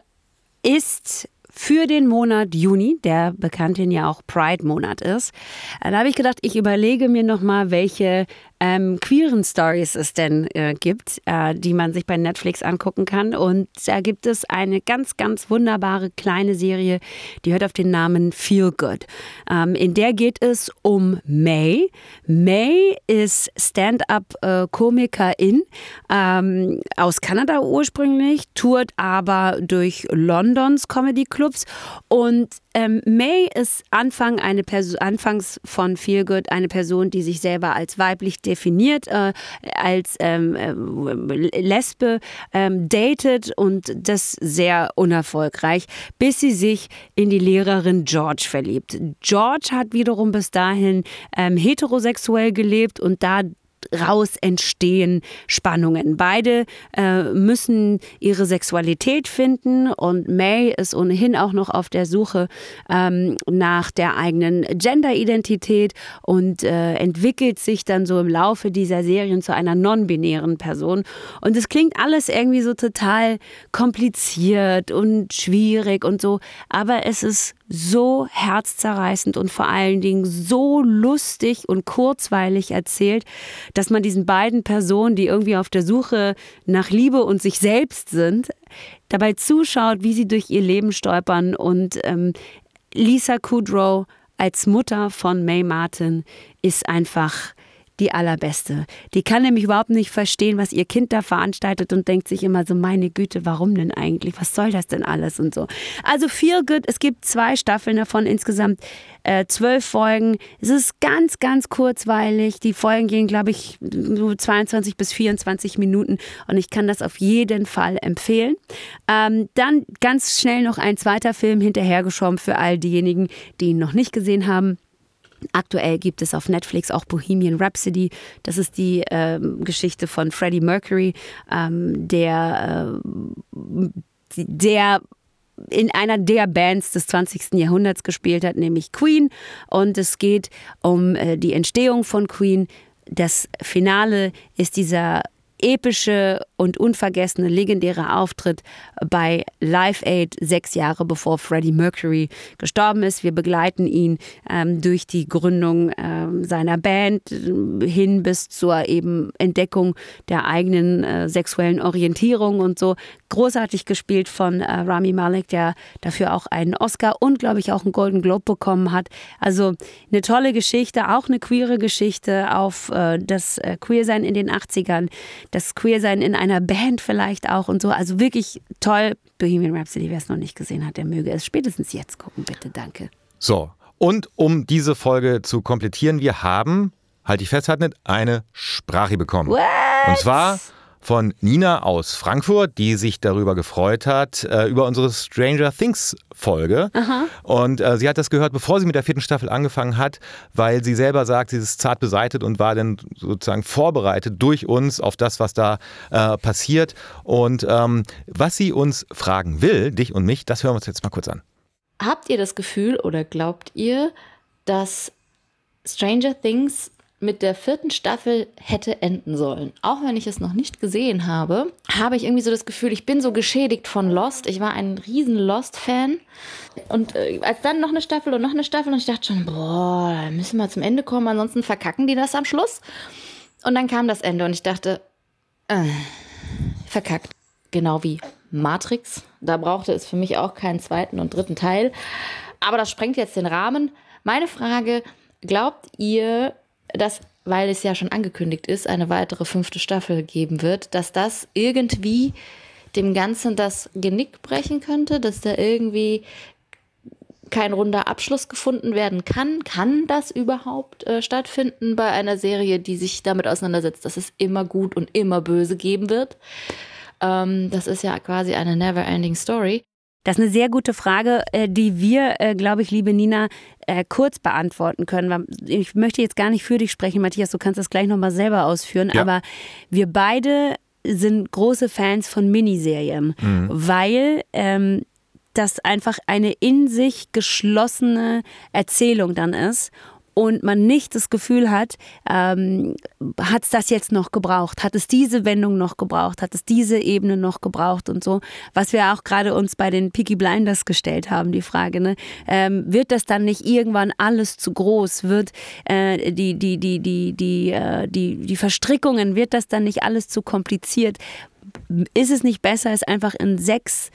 ist für den Monat Juni, der bekannthin ja auch Pride-Monat ist. Äh, Da habe ich gedacht, ich überlege mir nochmal, welche ähm, queeren Stories es denn äh, gibt, äh, die man sich bei Netflix angucken kann. Und da gibt es eine ganz, ganz wunderbare kleine Serie, die hört auf den Namen Feel Good. Ähm, in der geht es um May. May ist Stand-up-Komikerin ähm, aus Kanada ursprünglich, tourt aber durch Londons Comedy-Clubs und ähm, May ist Anfang eine Perso anfangs von Feelgood eine Person, die sich selber als weiblich definiert, äh, als ähm, äh, Lesbe ähm, datet und das sehr unerfolgreich, bis sie sich in die Lehrerin George verliebt. George hat wiederum bis dahin ähm, heterosexuell gelebt und da raus entstehen Spannungen. Beide äh, müssen ihre Sexualität finden und May ist ohnehin auch noch auf der Suche ähm, nach der eigenen Genderidentität und äh, entwickelt sich dann so im Laufe dieser Serien zu einer non-binären Person. Und es klingt alles irgendwie so total kompliziert und schwierig und so, aber es ist so herzzerreißend und vor allen Dingen so lustig und kurzweilig erzählt, dass man diesen beiden Personen, die irgendwie auf der Suche nach Liebe und sich selbst sind, dabei zuschaut, wie sie durch ihr Leben stolpern. Und ähm, Lisa Kudrow als Mutter von May Martin ist einfach die allerbeste. Die kann nämlich überhaupt nicht verstehen, was ihr Kind da veranstaltet und denkt sich immer so, meine Güte, warum denn eigentlich? Was soll das denn alles und so. Also Feel Good, es gibt zwei Staffeln davon, insgesamt äh, zwölf Folgen. Es ist ganz, ganz kurzweilig. Die Folgen gehen, glaube ich, so 22 bis 24 Minuten und ich kann das auf jeden Fall empfehlen. Ähm, dann ganz schnell noch ein zweiter Film hinterhergeschoben für all diejenigen, die ihn noch nicht gesehen haben. Aktuell gibt es auf Netflix auch Bohemian Rhapsody. Das ist die ähm, Geschichte von Freddie Mercury, ähm, der, äh, der in einer der Bands des 20. Jahrhunderts gespielt hat, nämlich Queen. Und es geht um äh, die Entstehung von Queen. Das Finale ist dieser epische und unvergessene legendäre Auftritt bei Live Aid sechs Jahre bevor Freddie Mercury gestorben ist. Wir begleiten ihn ähm, durch die Gründung ähm, seiner Band äh, hin bis zur eben Entdeckung der eigenen äh, sexuellen Orientierung und so. Großartig gespielt von äh, Rami Malek, der dafür auch einen Oscar und glaube ich auch einen Golden Globe bekommen hat. Also eine tolle Geschichte, auch eine queere Geschichte auf äh, das äh, Queersein in den 80ern das Queersein in einer Band vielleicht auch und so. Also wirklich toll. Bohemian Rhapsody, wer es noch nicht gesehen hat, der möge es spätestens jetzt gucken, bitte. Danke. So, und um diese Folge zu komplettieren, wir haben, halte ich fest, eine Sprache bekommen. What? Und zwar von Nina aus Frankfurt, die sich darüber gefreut hat, äh, über unsere Stranger Things Folge. Aha. Und äh, sie hat das gehört, bevor sie mit der vierten Staffel angefangen hat, weil sie selber sagt, sie ist zart beseitet und war dann sozusagen vorbereitet durch uns auf das, was da äh, passiert. Und ähm, was sie uns fragen will, dich und mich, das hören wir uns jetzt mal kurz an. Habt ihr das Gefühl oder glaubt ihr, dass Stranger Things mit der vierten Staffel hätte enden sollen. Auch wenn ich es noch nicht gesehen habe, habe ich irgendwie so das Gefühl, ich bin so geschädigt von Lost. Ich war ein riesen Lost-Fan. Und äh, als dann noch eine Staffel und noch eine Staffel und ich dachte schon, boah, müssen wir zum Ende kommen, ansonsten verkacken die das am Schluss. Und dann kam das Ende und ich dachte, äh, verkackt. Genau wie Matrix. Da brauchte es für mich auch keinen zweiten und dritten Teil. Aber das sprengt jetzt den Rahmen. Meine Frage, glaubt ihr, dass, weil es ja schon angekündigt ist, eine weitere fünfte Staffel geben wird, dass das irgendwie dem Ganzen das Genick brechen könnte, dass da irgendwie kein runder Abschluss gefunden werden kann. Kann das überhaupt äh, stattfinden bei einer Serie, die sich damit auseinandersetzt, dass es immer gut und immer böse geben wird? Ähm, das ist ja quasi eine never-ending Story. Das ist eine sehr gute Frage, äh, die wir, äh, glaube ich, liebe Nina, äh, kurz beantworten können. Ich möchte jetzt gar nicht für dich sprechen, Matthias, du kannst das gleich nochmal selber ausführen, ja. aber wir beide sind große Fans von Miniserien, mhm. weil ähm, das einfach eine in sich geschlossene Erzählung dann ist und man nicht das Gefühl hat, ähm, hat es das jetzt noch gebraucht? Hat es diese Wendung noch gebraucht? Hat es diese Ebene noch gebraucht und so? Was wir auch gerade uns bei den Peaky Blinders gestellt haben, die Frage, ne? Ähm, wird das dann nicht irgendwann alles zu groß? Wird äh, die, die, die, die, die, äh, die, die Verstrickungen, wird das dann nicht alles zu kompliziert? Ist es nicht besser, es einfach in sechs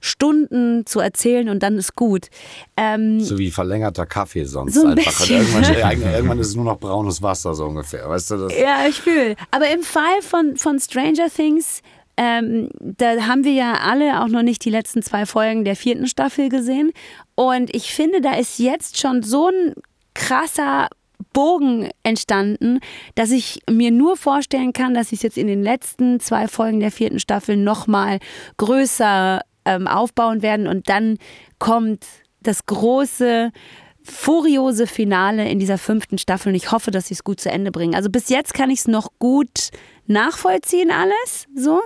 Stunden zu erzählen und dann ist gut. Ähm, so wie verlängerter Kaffee sonst so ein einfach. Irgendwann, (laughs) irgendwann, ist es nur noch braunes Wasser so ungefähr, weißt du das? Ja, ich fühle. Aber im Fall von, von Stranger Things, ähm, da haben wir ja alle auch noch nicht die letzten zwei Folgen der vierten Staffel gesehen. Und ich finde, da ist jetzt schon so ein krasser Bogen entstanden, dass ich mir nur vorstellen kann, dass ich es jetzt in den letzten zwei Folgen der vierten Staffel nochmal größer ähm, aufbauen werden und dann kommt das große furiose Finale in dieser fünften Staffel und ich hoffe, dass sie es gut zu Ende bringen. Also bis jetzt kann ich es noch gut nachvollziehen alles, so.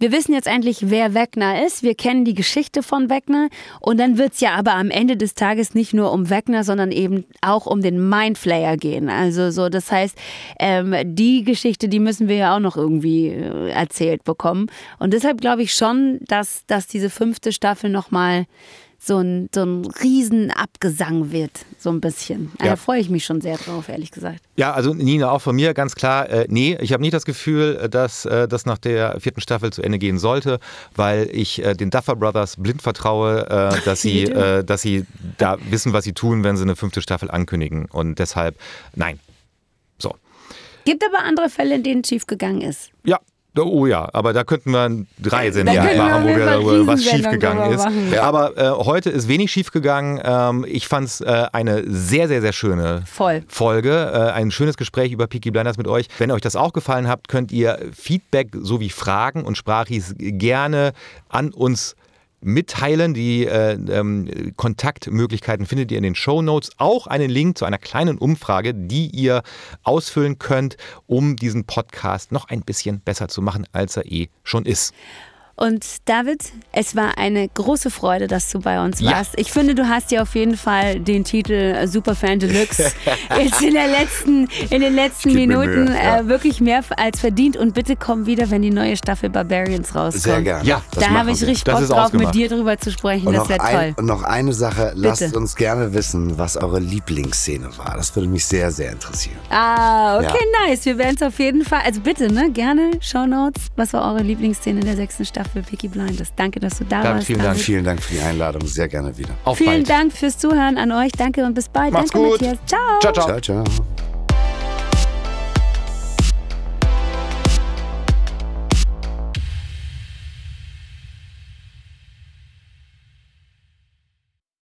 Wir wissen jetzt endlich, wer Wegner ist. Wir kennen die Geschichte von Wegner. Und dann wird es ja aber am Ende des Tages nicht nur um Wegner, sondern eben auch um den Mindflayer gehen. Also so, das heißt, ähm, die Geschichte, die müssen wir ja auch noch irgendwie äh, erzählt bekommen. Und deshalb glaube ich schon, dass, dass diese fünfte Staffel nochmal so ein, so ein Riesenabgesang wird, so ein bisschen. Ja. Da freue ich mich schon sehr drauf, ehrlich gesagt. Ja, also Nina, auch von mir ganz klar, äh, nee, ich habe nicht das Gefühl, äh, dass äh, das nach der vierten Staffel zu Ende gehen sollte, weil ich äh, den Duffer Brothers blind vertraue, äh, (laughs) dass, sie, äh, dass sie da wissen, was sie tun, wenn sie eine fünfte Staffel ankündigen. Und deshalb, nein. So. Gibt aber andere Fälle, in denen es schief gegangen ist. Ja, Oh ja, aber da könnten wir drei Sendungen machen, wo wir was schiefgegangen ist. Ja. Aber äh, heute ist wenig schiefgegangen. Ähm, ich fand es äh, eine sehr, sehr, sehr schöne Voll. Folge. Äh, ein schönes Gespräch über Peaky Blinders mit euch. Wenn euch das auch gefallen hat, könnt ihr Feedback sowie Fragen und Sprachis gerne an uns mitteilen. Die äh, ähm, Kontaktmöglichkeiten findet ihr in den Show Notes. Auch einen Link zu einer kleinen Umfrage, die ihr ausfüllen könnt, um diesen Podcast noch ein bisschen besser zu machen, als er eh schon ist. Und David, es war eine große Freude, dass du bei uns Ja. warst. Ich finde, du hast dir auf jeden Fall den Titel Superfan Deluxe (laughs) jetzt in, der letzten, in den letzten Minuten Mühe, ja. äh, wirklich mehr als verdient. Und bitte komm wieder, wenn die neue Staffel Barbarians rauskommt. Sehr gerne. Ja, das Da habe ich richtig Bock drauf, ausgemacht. mit dir drüber zu sprechen. Und das wäre toll. und noch eine Sache, lasst Bitte. uns gerne wissen, was eure Lieblingsszene war. Das würde mich sehr, sehr interessieren. Ah, okay, Ja. nice. Wir werden es auf jeden Fall. Also bitte, ne? Gerne Shownotes. Was war eure Lieblingsszene in der sechsten Staffel Peaky Blinders? Danke, dass du da David, warst. vielen Dank. David. Vielen Dank für die Einladung, sehr gerne wieder. Auf Vielen bald. Dank fürs Zuhören an euch. Danke und bis bald. Macht's Danke, gut. Matthias. Ciao. Ciao, ciao. Ciao, ciao.